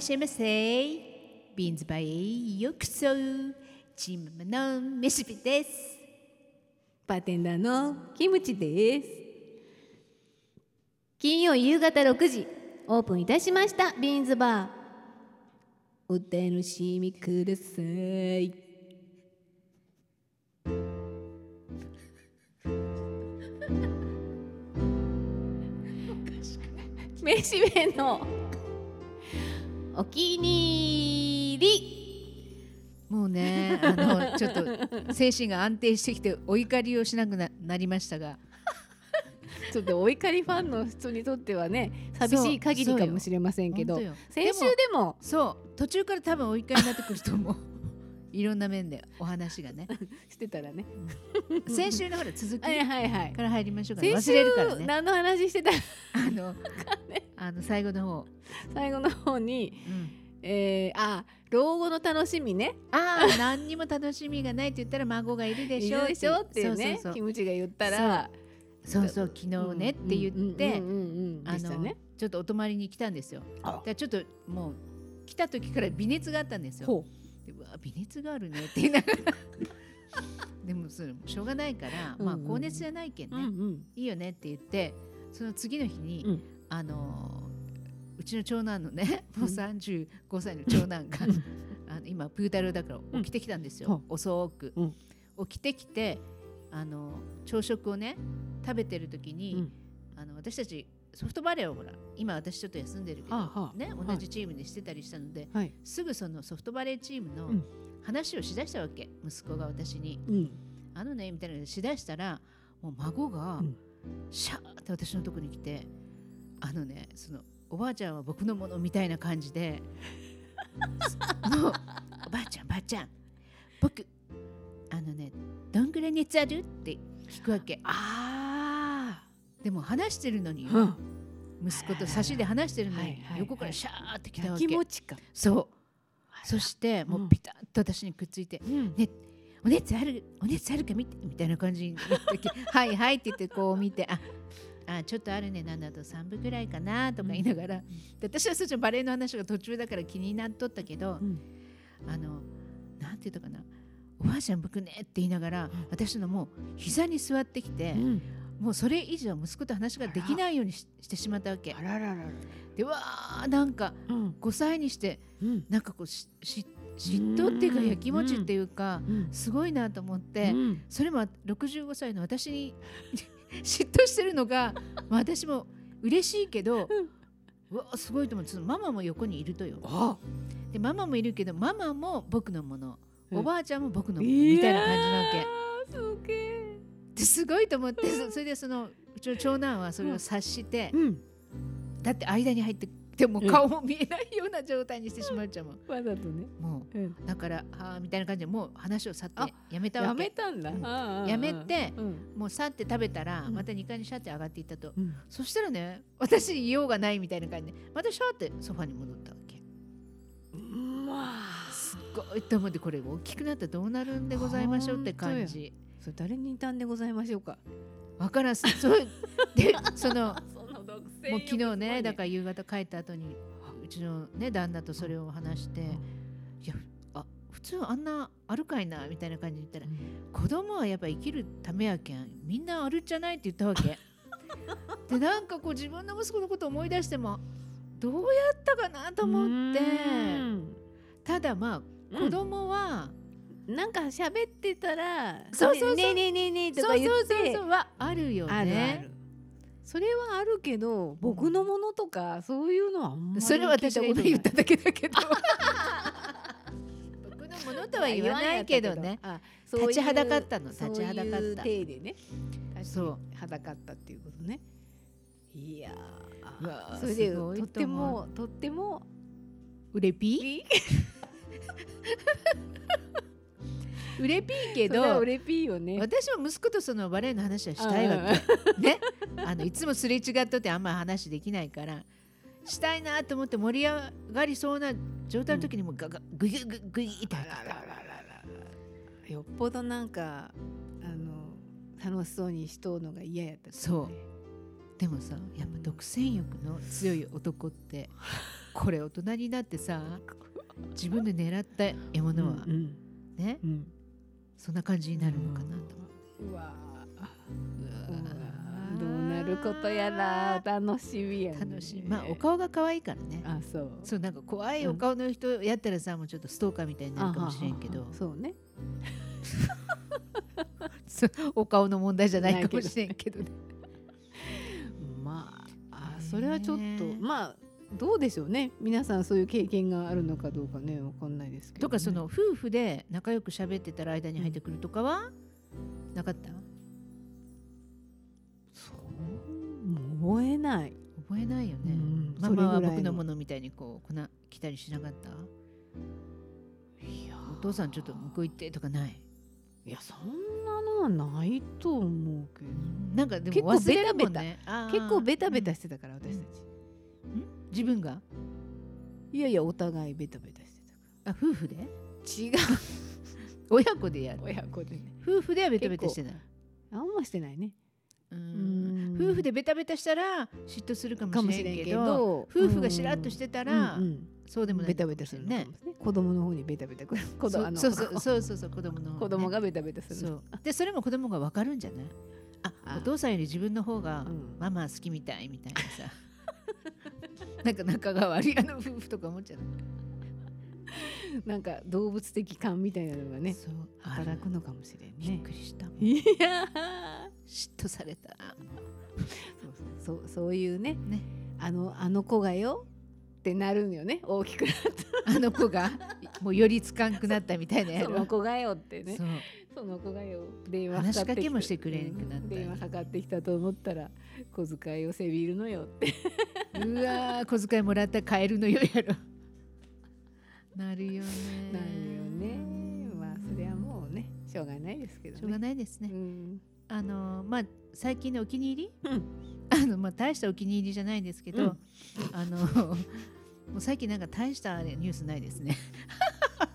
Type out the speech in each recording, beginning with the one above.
しゃいませビーンズバーへようこそチームのメシピですバーテンダーのキムチです金曜夕方6時オープンいたしましたビーンズバーお楽しみくださいめしべのお気に入り。もうねあのちょっと精神が安定してきてお怒りをしなくななりましたが。ちょっとお怒りファンの人にとってはね寂しい限りかもしれませんけど。先週でも。そう途中から多分お怒りになってくると思ういろんな面でお話がね。してたらね。先週のほら続きから入りましょうか、ね、忘れるからね。何の話してた？あのあの最後の方、最後の方に、うん。えー、あ老後の楽しみね。ああ何にも楽しみがないって言ったら孫がいるでしょいるでしょっていう。ねキムチが言ったらそう。そう昨日ねって言ってあのちょっとお泊まりに来たんですよだちょっともう来た時から微熱があったんですよほでうわ微熱があるねって言いながらでもそれしょうがないから、まあ高熱じゃないけんう、ね、うんうんいいよねって言ってその次の日に、うんあのーうちの長男のねもう35歳の長男があの今プー太郎だから起きてきたんですよ、うん。遅く、うん。起きてきてあの朝食をね食べてる時に、うん。あの私たちソフトバレーをほら今私ちょっと休んでるけど、あはあ。ね、はい。同じチームでしてたりしたので、はい。すぐそのソフトバレーチームのうん。話をしだしたわけ。息子が私に。うん「あのね」みたいなのしだしたらもう孫がうん。シャーって私のとこに来て「あのねそのおばあちゃんは僕のもの」みたいな感じで「もうおばあちゃんばあちゃん僕あのねどんぐらい熱ある?」って聞くわけ。あでも話してるのにあ、うん、息子と差しで話してるのにはいはいはい。横からシャーって来たわ焼け。きもちか。そう。そしてもううんピタッと私にくっついてうん。ねお熱あるお熱あるか見てみたいな感じに言った時 はいはいって言ってこう見てああちょっとあるね7度3分ぐらいかなとか言いながら、で私はそっちのバレエの話が途中だから気になっとったけど、うん。あのなんて言ったかな。おばあちゃん僕ねって言いながら、ん。私のもう膝に座ってきて、うん。もうそれ以上息子と話ができないようにししてしまったわけ。あららららでわーなんかうん。5歳にしてうん。なんかこうしし嫉妬っていうかうんやきもちっていうか、うん。すごいなと思って、うん。それも65歳の私に嫉妬してるのがまあ私も嬉しいけど、うわすごいと思ってそのママも横にいるとよ。あ。でママもいるけどママも僕のもの、うん。おばあちゃんも僕のもの。みたいな感じなわけ。ですごいと思ってそそれでそのうちの長男はそれを察して、うん。だって間に入ってでも顔も見えないような状態にしてしまうちゃうもん。わざとね、もうだからはあみたいな感じでもう話を去ってあやめたやわけ。めたんだ、やめてうん。もう去って食べたらうん。また2階にシャって上がっていったと、うん。そしたらね私に用がないみたいな感じでまたシャーってソファに戻ったわけ。うんまあすっごい。と思ってこれ大きくなったらどうなるんでございましょうって感じ。それ誰に似んでございましょうか。わからん。すそう でそのもう昨日ねだから夕方帰った後にうちのね旦那とそれを話して、いやあ普通あんなあるかいなみたいな感じで言ったら子供はやっぱ生きるためやけんみんなあるんじゃないって言ったわけ。でなんかこう自分の息子のことを思い出してもどうやったかなと思って。ただまあ子供は、なんか喋ってたらそうそうそう。ねえねえねえねえとそうそうか言ってそうそう。はあるよね。あるあるそれはあるけど僕のものとかそういうのはあんまりそれは私が今言っただけだけど。僕のものとは言わないけどね。あ立ちはだかったの。立ちはだかった。そういう体でね。そう。立ちはだかったっていうことね。いやそれでとってもとってもうれぴうれぴーけどうれぴーよね。私も息子とそのバレエの話はしたいわけ。ね。あのいつもすれ違っとってあんま話できないからしたいなと思って盛り上がりそうな状態の時にもうガガグイグイグイってよっぽどなんかあの楽しそうにしとうのが嫌やったってことねでもさやっぱ独占欲の強い男って これ大人になってさ自分で狙った獲物は。うん。ね。うんそんな感じになるのかなと。うわうわーどうなることやら楽しみやね。楽しみまあお顔が可愛いからね。あそう。そうなんか怖いお顔の人やったらさもうちょっとストーカーみたいになるかもしれんけど。そうね。お顔の問題じゃないかもしれんけどね。まああねそれはちょっとまあどうでしょうね。皆さんそういう経験があるのかどうかね。わかんないですけど、ね、とかその夫婦で仲良く喋ってたら間に入ってくるとかは？なかった？そう覚えない、覚えないよね、うんママは僕のものみたいにこう粉来たりしなかった？いやお父さんちょっと向こう行ってとかない？いやそんなのはないと思うけど。なんかでも忘れるもんね。結構ベタベタ。うんしてたから、私たち自分が？いやいやお互いベタベタしてあ夫婦で？違う。親子でやる。親子で。ね夫婦ではベタベタしてない。あんましてないね。ううん。ん夫婦でベタベタしたら嫉妬するかかももしれんけしれんけどど夫婦がしらっとしてたら、うんうん。そうでもないベタベタするのかもしれない子供の方にベタベタくる。子供そうそうそうそうそう子供の、ね、子供がベタベタする。そう。でそれも子供が分かるんじゃない？ああ。お父さんより自分の方がうん。ママ好きみたいみたいなさ なんか仲が悪い。あの夫婦とか思っちゃう。なんか動物的感みたいなのがねそう。働くのかもしれんびっねくりした。いや嫉妬されたそうそう。そうそういうね。ね。あのあの子がよってなるんよね。大きくなっあの子がもうよりつかんくなったみたいなたやろその子がよってねその子がよ電話話しかかかってきけもしてくれんくなった。うん電話かかってきたと思ったら小遣いをせびるのよって。うわー小遣いもらったら買えるのよやろ。なるよね。なるよね。まあそれはもうねしょうがないですけどね。しょうがないですね。うん。あのまあ最近のお気に入り、うん。あのまあ大したお気に入りじゃないんですけど、うん。あのもう最近なんか大したニュースないですね。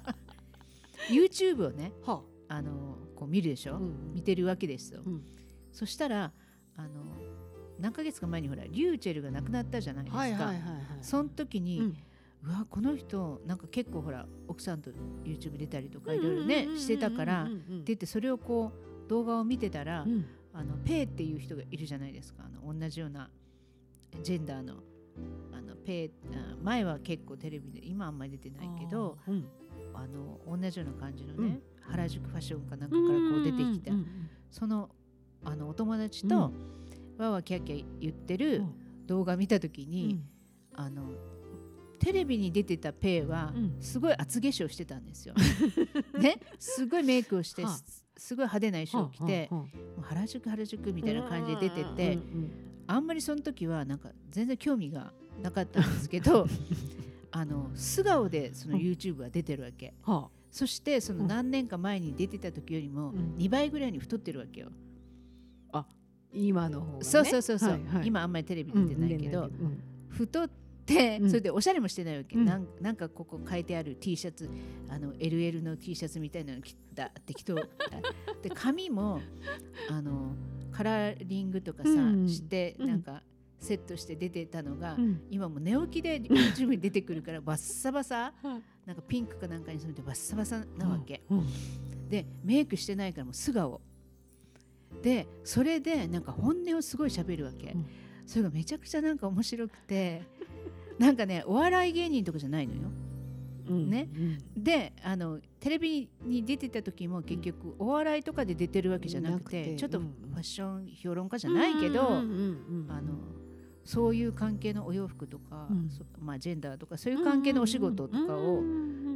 YouTube をねはあのこう見るでしょ、うん見てるわけですよ、うん。そしたらあの何ヶ月か前にほらリューチェルが亡くなったじゃないですか、その時に、うん。うわこの人なんか結構ほら奥さんと YouTube 出たりとかいろいろねしてたからって言ってそれをこう動画を見てたら、うん。あのペイっていう人がいるじゃないですか。あの同じようなジェンダーのあのペイあ前は結構テレビで今あんまり出てないけどあーうん。あの同じような感じのね、うん原宿ファッションかなんかからこう出てきた、そのあのお友達うん。とわーわーキャッキャ言ってる動画見た時うん。に、あのテレビに出てたペイはうん。すごい厚化粧してたんですよ。ね、すごいメイクをしてはあ。すすごい派手な衣装を着て、原宿原宿みたいな感じで出てて、あんまりその時はなんか全然興味がなかったんですけど あの素顔でそのうん。YouTube は出てるわけ、うんはそしてその何年か前に出てた時よりもうん。2倍ぐらいに太ってるわけよ、あ今の方がね。そうそうそうそう、はいはい。今あんまりテレビ出てないけど、太ってうん。それでおしゃれもしてないわけ、うん。なんなんかここ書いてある T シャツあの LL の T シャツみたいなの着た適当 で髪もあのカラーリングとかさ、うん。してうん。なんかセットして出てたのが、うん。今もう寝起きで YouTube に出てくるからバッサバサはいなんかピンクかなんかにするとバッサバサなわけ、うん。でメイクしてないからもう素顔。でそれでなんか本音をすごい喋るわけ、うん。それがめちゃくちゃなんか面白くて なんかねお笑い芸人とかじゃないのよ。うん。ね。うん。であのテレビに出てた時も結局お笑いとかで出てるわけじゃなくて,、ちょっとフうん。ァッション評論家じゃないけど、うんうんうん。あのそういう関係のお洋服とか、うん。そまあ、ジェンダーとかそういう関係のお仕事とかを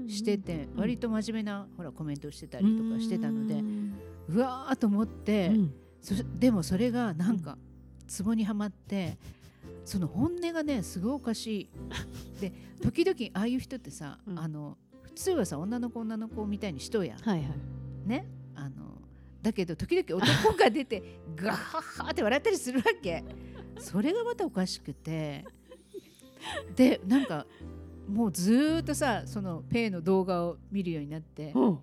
しててうん割と真面目なほらコメントをしてたりとかしてたのでうわーと思って、でもそれがなんかツボにはまってその本音がねすごいおかしい。で 時々ああいう人ってさ、うん。あの普通はさ女の子女の子みたいにしとうやん。はいはい。ね？あのだけど時々男が出てガハハって笑ったりするわけ。それがまたおかしくて。でなんかもうずーっとさそのペイの動画を見るようになって。うん。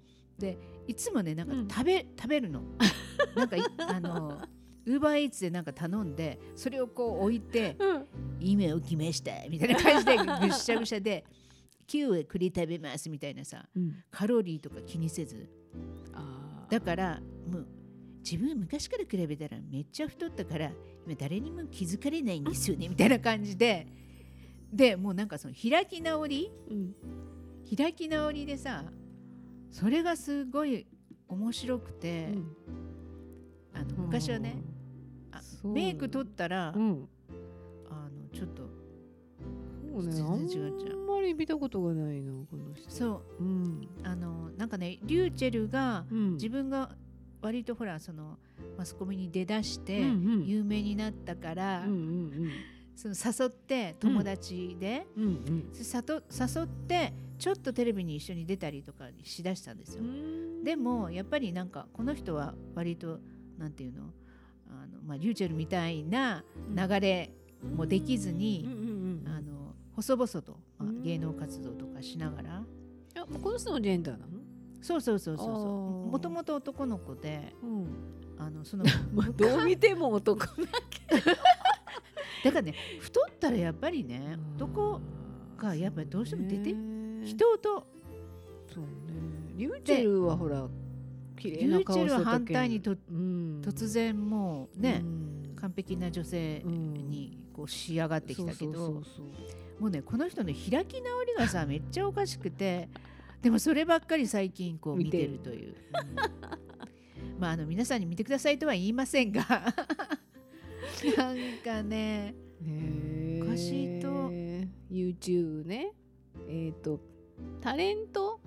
いつもねなんかうん。食べ,、食べるの。なんかいあのウーバーイーツでなんか頼んでそれをこう置いてうん「今起きました」みたいな感じでぐっしゃぐしゃで「今日は栗食べます」みたいなさうん。カロリーとか気にせず。だからもう自分昔から比べたらめっちゃ太ったから今誰にも気づかれないんですよねみたいな感じで。でもうなんかその開き直りうん。開き直りでさそれがすごい面白くて、あの昔はね、あメイク取ったら、うん。あのちょっとそうね全然違っちゃうあんまり見たことがないなこの人。そう。うん。あのなんかねリューチェルがうん。自分が割とほらそのマスコミに出だして有名になったから、うんうんその誘って友達で、うん。うんさと誘ってちょっとテレビに一緒に出たりとかしだしたんですよ。うん。でもやっぱりなんかこの人は割となんていうのあの、まあ、リューチェルみたいな流れもできずうんに、あの細々と、まあうん芸能活動とかしながら。あこの人のジェンダーなの？そうそうそうそうそう。もともと男の子でうん。あのその まあどう見ても男な。だからね太ったらやっぱりね男がやっぱりどうしても出て人とそうね。リューチェルはほら綺リ麗なューチェルは顔してたけど反対にとうん。突然もうね、うん。完璧な女性にこう仕上がってきたけど、もうねこの人の開き直りがさめっちゃおかしくてでもそればっかり最近こう見てる。るという、うん。まああの皆さんに見てくださいとは言いませんが。なんかね。へー。おかしいと。YouTube ね。えっ、とタレント？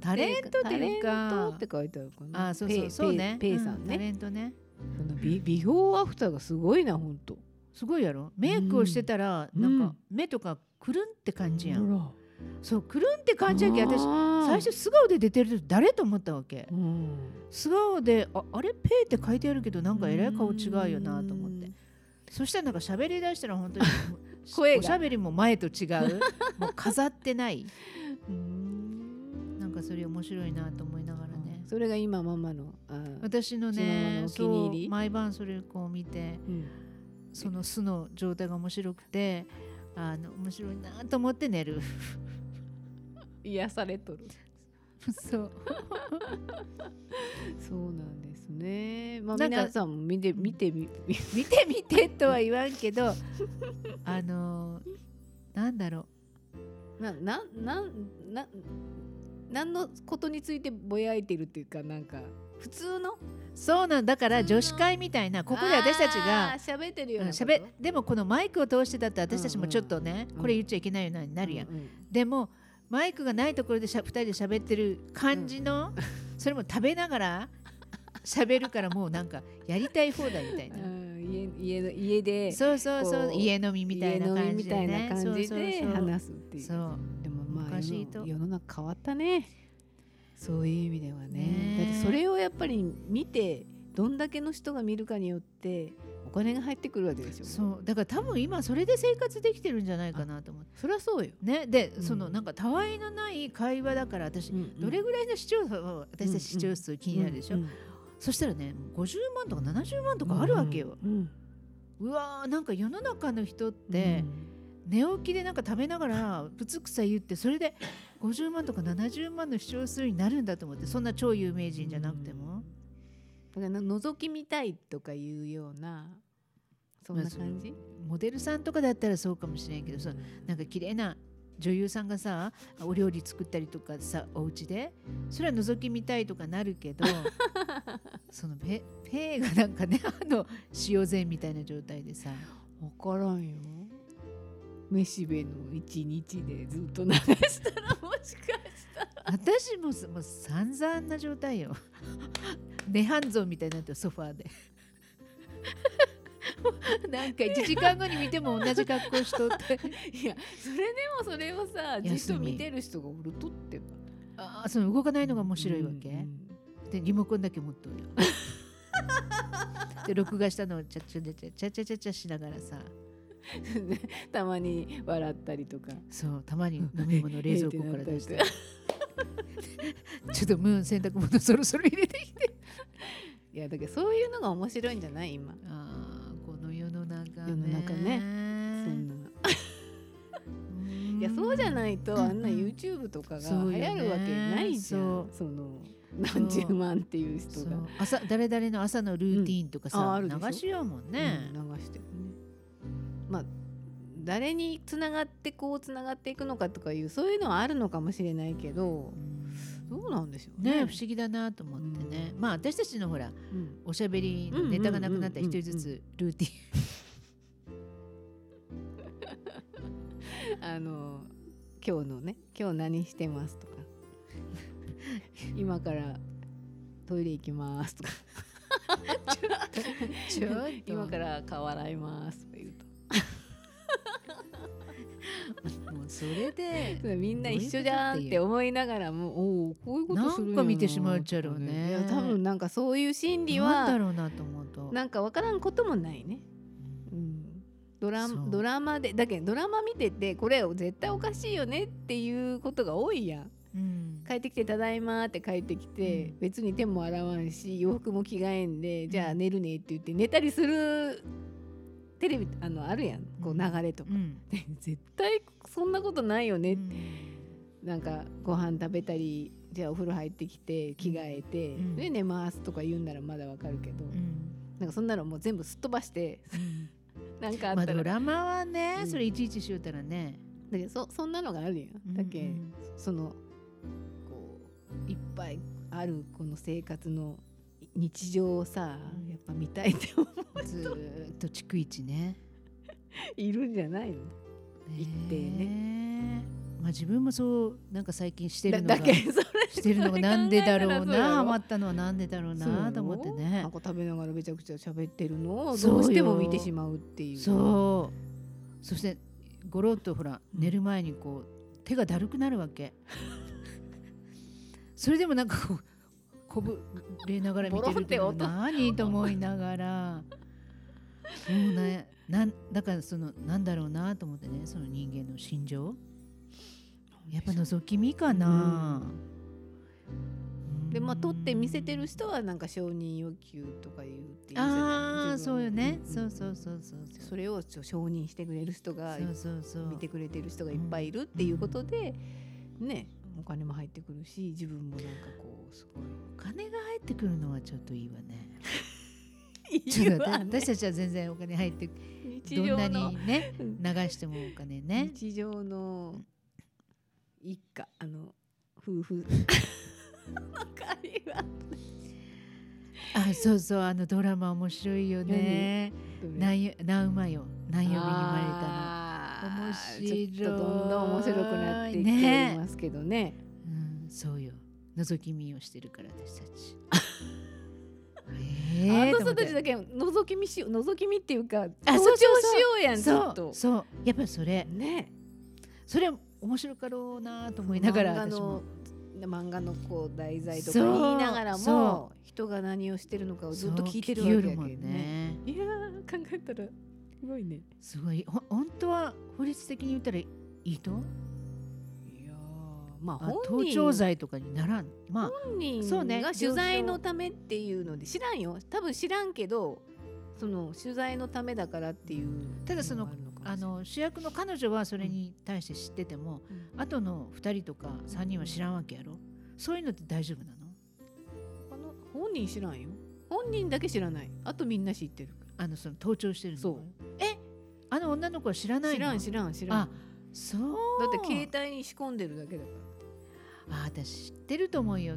タレントっていうタレント？かって書いてあるかな。あそうそうそうね。ペイさんうタね、レントね。そのビビフォーアフターがすごいなほんと。すごいやろ。メイクをしてたら、うんなん。か目とかくるんって感じやん、ほらそうくるんって感じやけど私最初素顔で出てると誰と思ったわけ？うん。素顔でああれ？ペイって書いてあるけどなんかえらい顔違うよなと思って。そしたらなんか喋り出したら本当に 声が。おしゃべりも前と違う。もう飾ってない。うん。なんかそれ面白いなと思いながらね。それが今ママの私のねのお気に入り？毎晩それこう見てうん。その素の状態が面白くてあの面白いなと思って寝る癒されとる。そう。そうなんですね。まあ皆さんも見て見て見て見てとは言わんけど あのなんだろう。なななな何のことについてぼやいてるっていうかなんか普通の？そうなんだから女子会みたいなここで私たちが喋ってるよううんなこと？しゃべでもこのマイクを通してたって私たちもちょっとね、うんこれ言っちゃいけないようになるやん、うんうん。でもマイクがないところでしゃ2人で喋ってる感じの、それも食べながら喋るからもうなんかやりたい放題みたいな、うん家家の家でそうそうそう家飲みみたいな感じでね。話すっていう。そうでもまおあ世の中変わったね。そういう意味ではね。ねだってそれをやっぱり見てどんだけの人が見るかによってお金が入ってくるわけでしょ。そう。だから多分今それで生活できてるんじゃないかなと思って。そりゃそうよ。ね。で、うん。そのなんかたわいのない会話だから私、うんどれぐらいの視聴数私たち視聴数気になるでしょ、うんうんそしたらね50万とか70万とかあるわけよ、うんうわーなんか世の中の人って寝起きでなんか食べながらぶつくさ言ってそれで50万とか70万の視聴数になるんだと思ってそんな超有名人じゃなくても、だから覗き見たいとかいうようなそんな感じ？モデルさんとかだったらそうかもしれんけどさなんか綺麗な女優さんがさお料理作ったりとかさお家でそれは覗き見たいとかなるけど そのペペイがなんかねあの塩膳みたいな状態でさわからんよ。めしべの一日でずっと流したらもしかしたら。私もすもう散々な状態よ涅槃像みたいになってるソファーで なんか1時間後に見ても同じ格好しとって。いやそれでもそれをさじっと見てる人がおるとってば。あーその動かないのが面白いわけ、うんでリモコンだけ持っとるよ。で録画したのをチャチャチャチャチャチャチャチャしながらさ。うんたまに笑ったりとか。そうたまに飲み物冷蔵庫から出して。ちょっとムーン洗濯物そろそろ入れてきて。いやだけどそういうのが面白いんじゃない？今世の中ね。そんなうん いやそうじゃないとあんなうん。YouTube とかが流行るわけないじゃん。そその何十万っていう人が。朝誰々の朝のルーティーンとかさ、流しようもんね、うん流してるね。まあ誰につながってこうつながっていくのかとかいうそういうのはあるのかもしれないけどどうなんでしょうね。ね不思議だなと思ってね、まあ私たちのほらうん。おしゃべりのネタがなくなったら一人ずつルーティあの今日のね今日何してますとか。今からトイレ行きますとか。ンちょっと。今から顔洗いますとか言う もうそれでとみんな一緒じゃんって思いながらもおおこういうことするなんか見てしまうっちゃろうね。多分なんかそういう心理なんだはろうなと思うと。なんかわからんこともないね、うん、ドラドラマでだけどドラマ見ててこれ絶対おかしいよねっていうことが多いやん。うん。帰ってきて「ただいま」って帰ってきて、うん。別に手も洗わんし洋服も着替えんで、じゃあ寝るねって言って寝たりするテレビあのあるやん。こううん流れとか、うん。で 絶対そんなことないよね、うん。なんかご飯食べたりじゃあお風呂入ってきて着替えて、うん。で寝ますとか言うんならまだわかるけど、うん。なんかそんなのもう全部すっ飛ばしてうんなんかあまあったら、ドラマはね、うん。それいちいちしよったらね、だけどそそんなのがあるやん。だけ、うんそのこういっぱいあるこの生活の日常をさ、うん。やっぱ見たいって思うずーっと逐一ね。いるんじゃないの？一定ねまあ自分もそうなんか最近してるのが してるのがなんでだろうなハマったのはなんでだろうなと思ってね。なんか食べながらめちゃくちゃ喋ってるのをどうしても見てしまうっていう。そう。そしてゴロッとほら寝る前にこう手がだるくなるわけ。それでもなんかこうこぶれながら見てるけど何と思いながら。もうねなんだからそのなんだろうなと思ってねその人間の心情やっぱ覗き見かな、でまあ撮って見せてる人はなんか承認欲求とか言うっていうああそうよね、んそうそうそうそう。それをちょ承認してくれる人がそうそうそう。見てくれてる人がいっぱいいるっていうことで、ねお金も入ってくるし自分もなんかこうすごい。お金が入ってくるのはちょっといいわね。いちょっとわね私たちは全然お金入って日どんなにねうん。流してもお金ね。日常の一家あの夫婦。の会話あそうそうあのドラマ面白いよね。何よ何馬よ。何曜日に生まれたあー面白い。ちょっとどんどん面白くなってきてねいますけどね。のうんそうよ。覗き見をしてるから私たち。あえの人たちだけ覗き見しよう覗き見っていうかあ同調そうそう。そうしようやんちそうそう。やっぱりそれ。ね。それ面白かろうなと思いながら漫画の私も。漫画のこう題材とか言いながらそも人が何をしてるのかをずっと聞いてるわけやけどね。ね。いやー考えたらすごいね。すごい。ほ本当は法律的に言ったらいいといやーまああ本人。盗聴罪とかにならん。まあ本人そうね。が取材のためっていうので知らんよ。多分知らんけどその取材のためだからっていうただそのがあの主役の彼女はそれに対して知ってても、うん。後の2人とか3人は知らんわけやろ？そういうのって大丈夫なの？あの本人知らんよ。本人だけ知らない。あとみんな知ってるあのその盗聴してるの。そう。え？あの女の子は知らないの？知らん知らん知らん。あそう。だって携帯に仕込んでるだけだから。あ私知ってると思うよ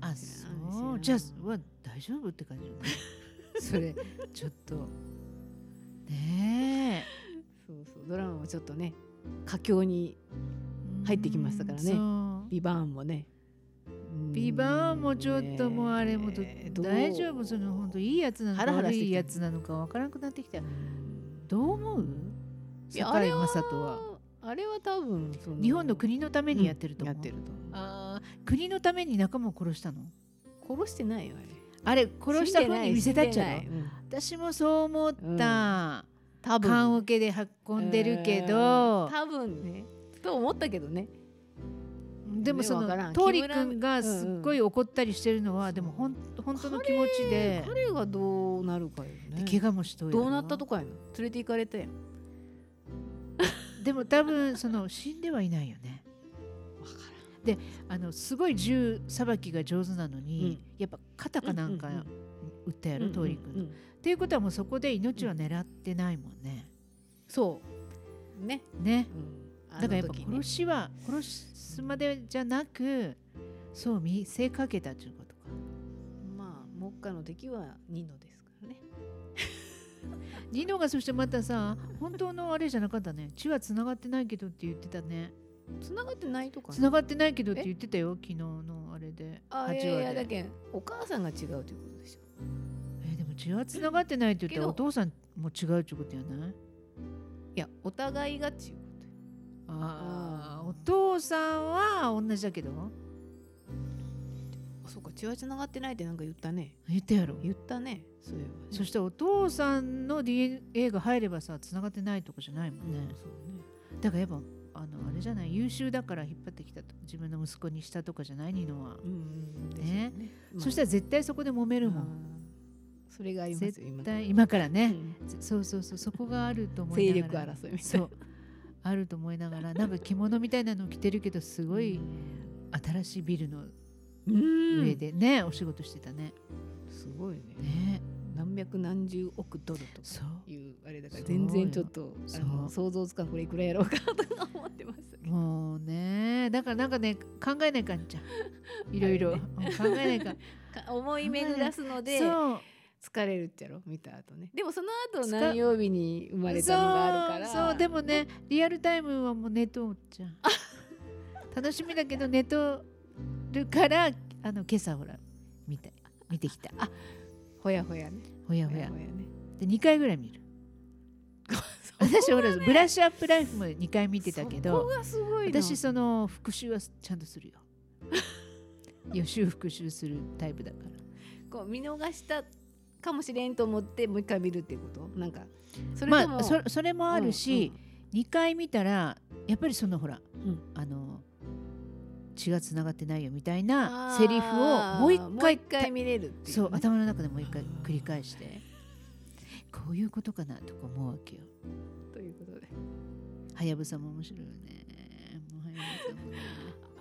あ知そう。んじゃあは大丈夫？って感じそれちょっと。ねそうそう。ドラマもちょっとね佳境にえ入ってきましたからね。ビバーンもね。うん。ビバーンもちょっともうあれもどねどう大丈夫？その本当いいやつなのかハラハラ悪いやつなのかわからなくなってきた。うんどう思う？堺雅人は。あれは多分日本の国のためにやってると思う、やってるとあー国のために仲間を殺したの？殺してないよあれ。あれ殺した風に見せたっちゃろ死んでない。うん。私もそう思った、多分。棺桶で運んでるけうん。ど、多分。ね。と思ったけどね。でもそのわからん。トーリ木村君がすっごい怒ったりしてるのは、でもほん本当の気持ちで。彼がどうなるかよね。で怪我もしとどうなったとかやな連れて行かれたやん。でも多分その死んではいないよね。あのすごい銃さばきが上手なのに、やっぱ肩かなんかうんうんうん撃ったやろ、トーリ君、うんうんっていうことはもうそこで命は狙ってないもんね、そう。ね、ね。うん。だからやっぱ殺しは殺すまでじゃなくそう見せかけたっていうことか。まあ目下の敵はニノですからね。ニノがそしてまたさ本当のあれじゃなかったね。血はつながってないけどって言ってたね。繋がってないとかね。つながってないけどって言ってたよ昨日のあれで。8話あいやいやで。だけんお母さんが違うということでしょも血はつながってないって言ったらお父さんも違うってことやない？いやお互いが違うことよああお父さんは同じだけど？あそうか血は繋がってないってなんか言ったね。言ったやろ。言ったねそういえばね。そしてお父さんの DNA が入ればさつながってないとこじゃないもんね、うんそうね。だからやっぱあのあれじゃない？優秀だから引っ張ってきたと自分の息子にしたとかじゃない？ニノは、うんうんでしょうね。まあ。そしたら絶対そこで揉めるもん、それがありますよ絶今対今からね、うん。ぜそうそうそうそこがあると思い勢ながら。そう。あると思いながら。なんか着物みたいなの着てるけどすごい新しいビルのうん。上でね、お仕事してたね。すごいね。ね。何百何十億ドルとかいうあれだから全然ちょっとあの想像つかんこれいくらやろうかとか思ってましたけどもうね。だからなんかね考えないかんじゃん。いろいろ、考えないか 思い巡らすのでそう疲れるっちゃろ？見た後ね。でもその後何曜日に生まれたのがあるから。そうでもねリアルタイムはもう寝とっちゃん。楽しみだけど寝とるからあの今朝ほら見て見てきた。あほやほやね。ほやほや。ほやね。で2回ぐらい見る。私ほらブラッシュアップライフも2回見てたけどすごいな。私その復習はちゃんとするよ。予習復習するタイプだから。こう見逃したかもしれんと思ってもう一回見るっていうこと？なんかそれとも、まあそそれもあるし、2回見たらやっぱりそのほらうん。うんあの血がつながってないよみたいなセリフをもう一回回見れるっていう,、そう頭の中でもう一回繰り返して。こういうことかなとか思うわけよ。ということで。はやぶさも面白いよね。もうはやぶさもね。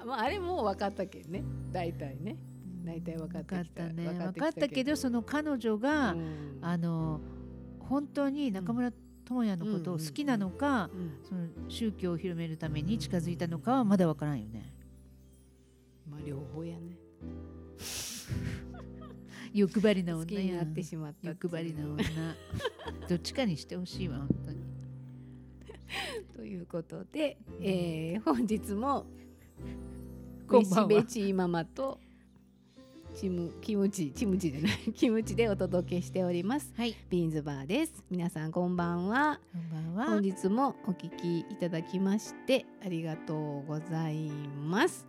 あ まああれもう分かったけどね。大体ね大体分かってきた。ね。分かったけど。その彼女が、うん。あの本当に中村智也のことを好きなのか、うん。その宗教を広めるために近づいたのかはまだ分からんよね。まあ両方やね。欲張りな女になやってしまった欲張りな女。どっちかにしてほしいわ本当に。ということで、えー本日もこんばんは。ママとチムキムチチムチじゃない キムチでお届けしております。はい。ビーンズバーです。皆さんこんばんは。こんばんは。本日もお聞きいただきましてありがとうございます。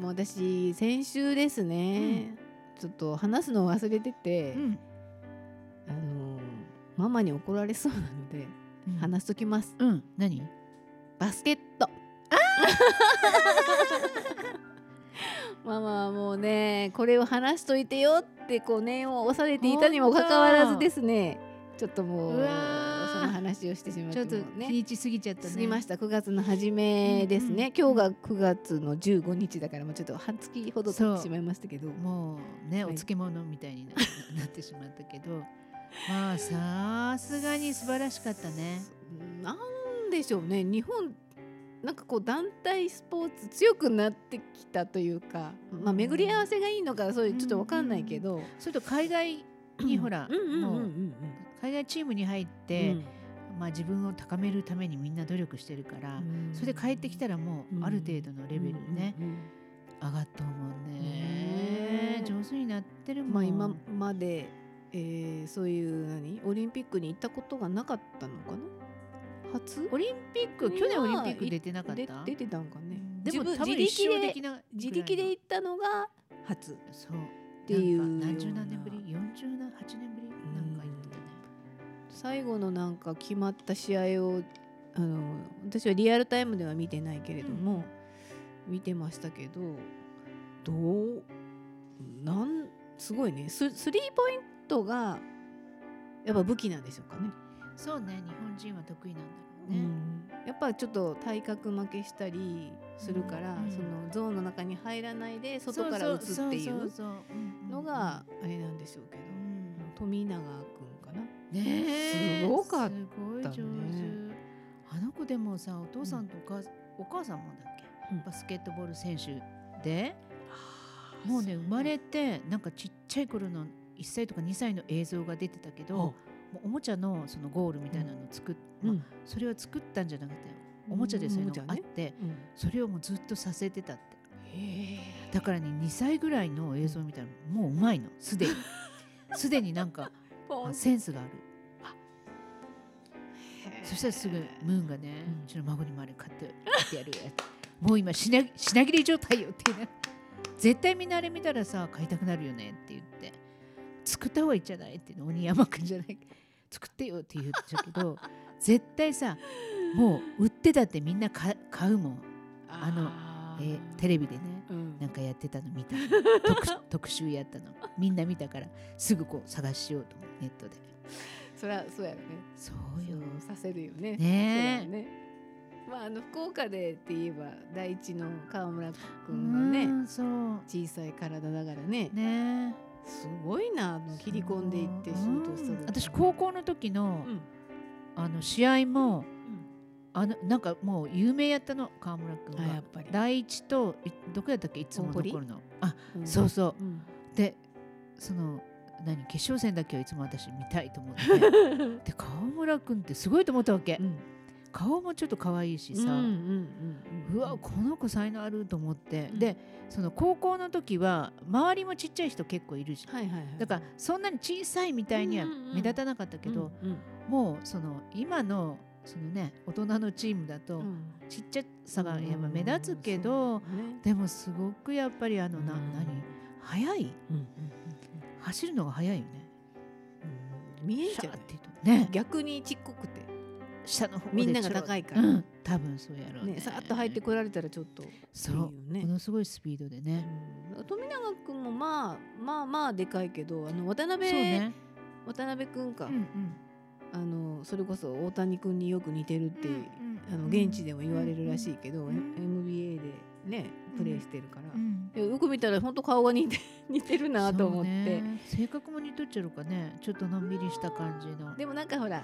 もう私先週ですね、ちょっと話すのを忘れてて、うん。あのママに怒られそうなのでうん。話しときます、うん。何？バスケットママはもうねこれを話しといてよってこう念を押されていたにもかかわらずですね。ちょっともうその話をしてしまってちょっと日にち過ぎちゃったね。過ぎました。9月の初めですね、うんうん今日が9月の15日だからもうちょっと半月ほど経ってしまいましたけど。もうね、はいお漬物みたいにななってしまったけど。まあさすがに素晴らしかったね。なんでしょうね。日本なんかこう団体スポーツ強くなってきたというか、まあ、巡り合わせがいいのかそういうちょっとわかんないけど、それと海外にほら、うん。うんうんうんもううん海外チームに入って、まあ、自分を高めるためにみんな努力してるから、うん。それで帰ってきたらもうある程度のレベルね、うんうんうん。上がったもんね。ねえ。上手になってるもん、まあ今まで、えーそういう何？オリンピックに行ったことがなかったのかな？初？オリンピック去年オリンピック出てなかっでた出てたんかね。でも自力で自力で行ったのが初。そう。っていう何十何年ぶり？40何8年ぶり？なんか行ったよね。最後のなんか決まった試合をあの私はリアルタイムでは見てないけれども、見てましたけどどうなんすごいね。ススリーポイントがやっぱ武器なんでしょうかね。そうね日本人は得意なんだろううね、ん。やっぱちょっと体格負けしたりするから、うんうんそのゾーンの中に入らないで外から打つっていうのがあれなんでしょうけど、うん。富永君かな？ねえ。すごかっすごい上手、ねあの子でもさお父さんとお母,、お母さんもだっけ、うん。バスケットボール選手で？もうね生まれてなんかちっちゃい頃の1歳とか2歳の映像が出てたけど、おもちゃのそのゴールみたいなのを作っ、うん。まあそれは作ったんじゃなくておもちゃでそういうのがあって、うん。それをもうずっとさせてたって。へだからね2歳ぐらいの映像を見たらもううまいの。すでに。すでになんかセンスがある。そしたらすぐムーンがね、うちの孫にもあれ買って買ってやるやもう今品品切れ状態よってね。絶対みんなあれ見たらさ買いたくなるよねって言って作った方がいいんじゃないって鬼山くんじゃない？作ってよって言っちゃうけど 絶対さもう売ってたってみんな買買うもん、あのえーテレビでねうん。なんかやってたの見た。特特集やったの。みんな見たからすぐこう探しようと思うネットで。そりゃそうやろね。そうよ。させるよね。ねね。まああの福岡でって言えば第一の川村君がねうんそう。小さい体だからね。ねすごいなあの切り込んでいってシそうュートするう。ん私高校の時の,、うん。あの試合もあのなんかもう有名やったの川村君が。あやっぱり。第一といどこやったっけいつも残るの。あうんそうそう。うん。でその何決勝戦だけはいつも私見たいと思って。で川村君ってすごいと思ったわけ、うん顔もちょっと可愛いしさ、うんうんわこの子才能あると思って、うん。でその高校の時は周りもちっちゃい人結構いるじゃんはいはいはい。だからそんなに小さいみたいには目立たなかったけど、うんうん。もうその今のそのね大人のチームだとうん。ちっちゃさがやっぱ目立つけど、ね。でもすごくやっぱりあのな、うん何？速い？走るのが速いよね。うん。見えんシャじゃうと。ね。逆にちっこくて下の方でみんなが高いから。うん、多分そうやろうね。ねさーっと入ってこられたらちょっとそう。ものすごいスピードでね、うん。富永君もまあまあまあでかいけどあの渡辺、ね、渡辺君か、うんうん。あのそれこそ大谷君によく似てるって、うんうんあの現地でも言われるらしいけど、うん。NBA でねプレーしてるから、よく見たら本当顔が似て 似てるなと思って、性格も似とっちゃろかね。ちょっとのんびりした感じの。でもなんかほら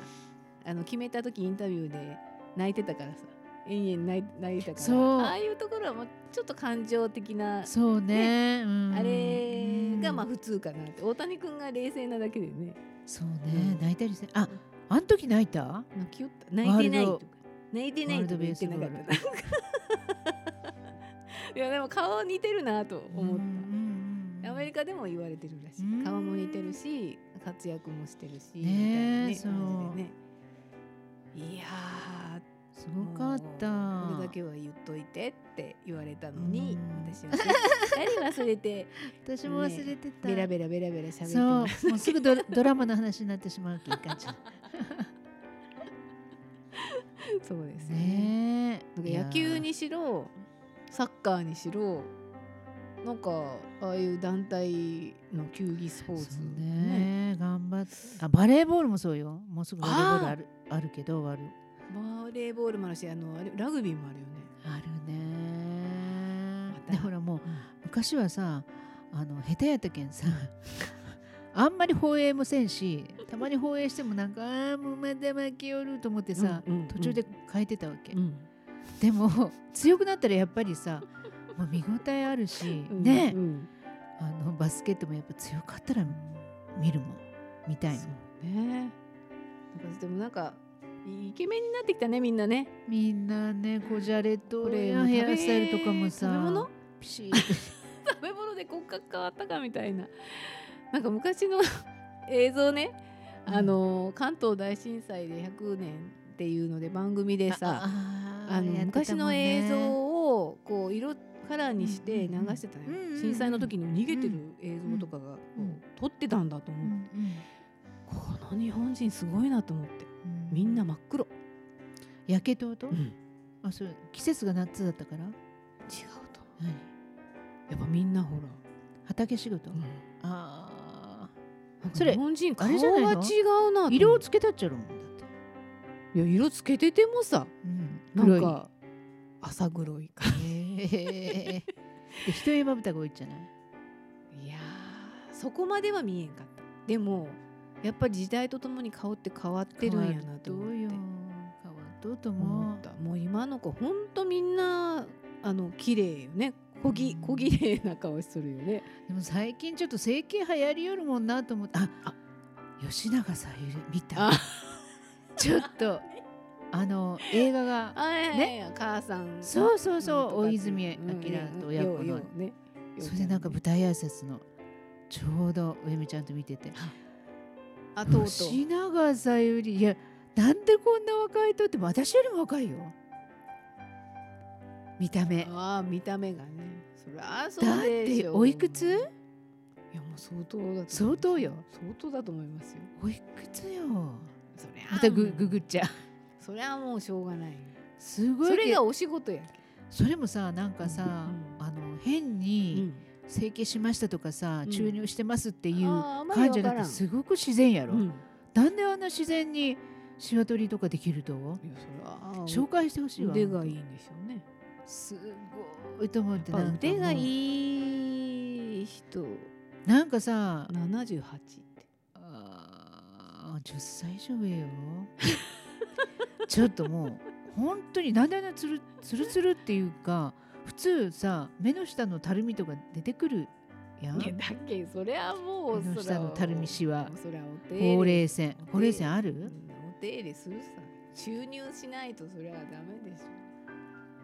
あの決めた時インタビューで泣いてたからさ。延々泣い泣いてたから。そう。ああいうところはもうちょっと感情的なそうね。うん。あれがまあうん普通かなって。大谷君が冷静なだけでね。そうね、うん。泣いたりしてああん時泣いた？泣きよった。泣いてないとか。泣いてないとか。言ってなか。ったいやでも顔似てるなと思った、アメリカでも言われてるらしうん。い顔も似てるし活躍もしてるしねえみたいなねそう。感じでねいやーすごかった。これだけは言っといてって言われたのにうん。私はしっかり忘れて 私も忘れてた、ベラベラベラベラ喋ってそうもうすぐドラドラマの話になってしまうけいかんじ。ゃ んそうですね。ね野球にしろサッカーにしろなんかああいう団体の球技スポーツ。そうね。頑張っあバレーボールもそうよ。もうすぐバレーボールあるあるけどある。バレーボールもあるしあのラグビーもあるよね。あるね。でほらもう昔はさあの下手やったけんさ あんまり放映もせんしたまに放映してもなんかあーもうまだ負けよると思ってさ、うんうんうん。途中で変えてたわけ、うん。でも強くなったらやっぱりさもう見応えあるし、うんね、うん。あのバスケットもやっぱ強かったら見るもん見たいもんね。でもなんかイケメンになってきたねみんなね。みんなねこじゃれとヘアスタイルとかもさ。食べ物？食べ物で骨格変わったかみたいな。なんか昔の 映像ね、あの関東大震災で100年っていうので番組でさ、ああのやってた昔の映像をこう色カラーにして流してたのよ、うんうんうん。震災の時に逃げてる映像とかがこううん。撮ってたんだとう。思う、んうんこの日本人すごいなと思って。うん。みんな真っ黒、焼けとうと、違うあそう。季節が夏だったから？と何やっぱみんなほら、畑仕事、うん。あそれ日本人顔が違うな色をつけたっちゃろもんだって、いや色つけててもさうん、なんか朝黒い感へえで一重まぶたが多いじゃない？じいやーそこまでは見えんかった。でもやっぱり時代とともに顔って変わってるんやなと思って。変わっとうとうと思う。思った。もう今の子ほんとみんなあの綺麗よね。小ぎうん。小綺麗な顔するよね。でも最近ちょっと整形流行りよるもんなと思って。ああ吉永さゆり見た。あ。ちょっとあの映画がね？母さんそうそうそう。大泉洋うんと親子の。ようようね。それでなんか舞台挨拶のちょうど上見ちゃんと見ててあとうとう吉永さゆりいやなんでこんな若いとって私よりも若いよ。見た目。ああ見た目がね。そりゃそうだってょおいくつ？いやもう相当だ相当よ。相当だと思いますよ。おいくつよ？そりゃまたグググっちゃう。そりゃもうしょうがないすごいけそれがお仕事や。それもさなんかさ、うん。あの変けに整形しましたとかさ、うん。注入してますっていう感じじゃなくてすごく自然やろ、うん。なんであんな自然にシワ取りとかできると？紹介してほしいわ腕がいいんでしょうね。すごいと思ってなんか腕がいい人。なんかさ78って。あー10歳以上上よ。ちょっともう本当になんであんなつるつるつるっていうか普通さ目の下のたるみとか出てくるやん。いやだっけそれはもう目の下のたるみしわほうれい線ほうれい線あうんる？お手入れするさ。注入しないとそれはダメでしょ。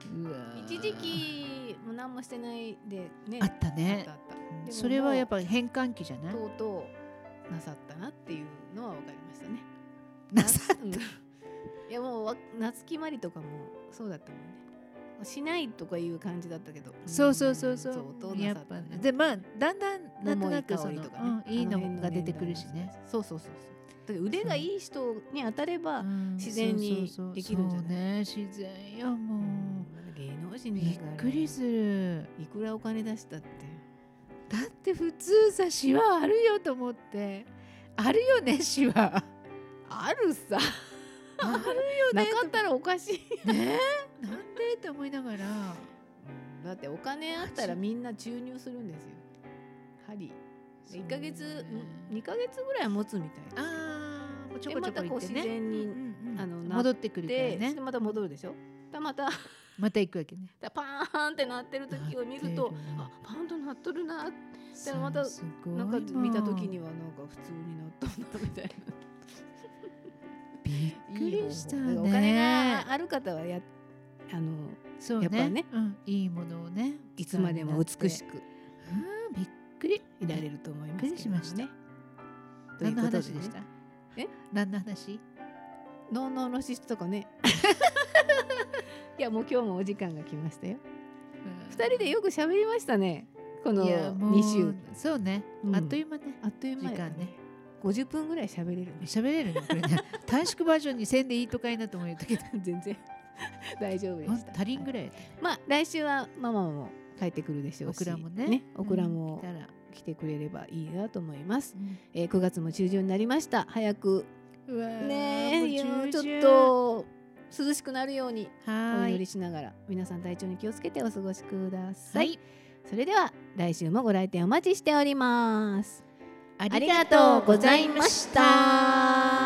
う一時期もう何もしてないでねあったね。それはやっもぱ変換期じゃない？うとうとうなさったなっていうのは分かりましたね。なさうん。いやもうわ夏木マリとかもそうだったもんねしないとかいう感じだったけど。そうそうそうそ相う当やっぱでまあだんだんなんとなくそのいいのが出てくるし年ねそうそうそうそう。腕がいい人に当たれば、う。ん自然にそうそうそう。できるんじゃない？そうね自然やもう。芸能人びっくりする。いくらお金出したって。だって普通さシワあるよと思って。あるよねシワあるさ。ある なかったらおかしい、ね？なんでって思いながら。だってお金あったらみんな注入するんですよ。針。で1ヶ月、2ヶ月ぐらい持つみたいな。あちょこちょこでまたこう行ってね自然にあのな戻ってくるからで、ねでまた戻るでしょ？だまたまた行くわけね。だパーンってなってる時を見るとあパーンとなっとるな。そうまたなんか見た時にもはなんか普通になったんだみたいな。うびっくりしたお金ねがある方はやあのそうやっぱねうん、いいものをねいつまでも美しく。くうんびっくり。いられると思いますびっくりしました。という何のことでね？話でした？え？何の話？のんのんのしとかね。いやもう今日もお時間が来ましたよ。二人でよく喋りましたね。この二週そうね、うん。あっという間ね。あっという間時間ね。ね。五十分ぐらい喋れるね。喋れるねこれね。短縮バージョンにせんでいいとかいなと思ったけど。全然 大丈夫でした。足りんぐらい。まあ来週はママも帰ってくるでしょうし。オクラもねオクラもうん来てくれればいいなと思います。うんえー、9月も中旬になりました。早くねもういやちょっと涼しくなるようにはお祈りしながら皆さん体調に気をつけてお過ごしくださ。はいいそれでは来週もご来店お待ちしております。あありがとうございました。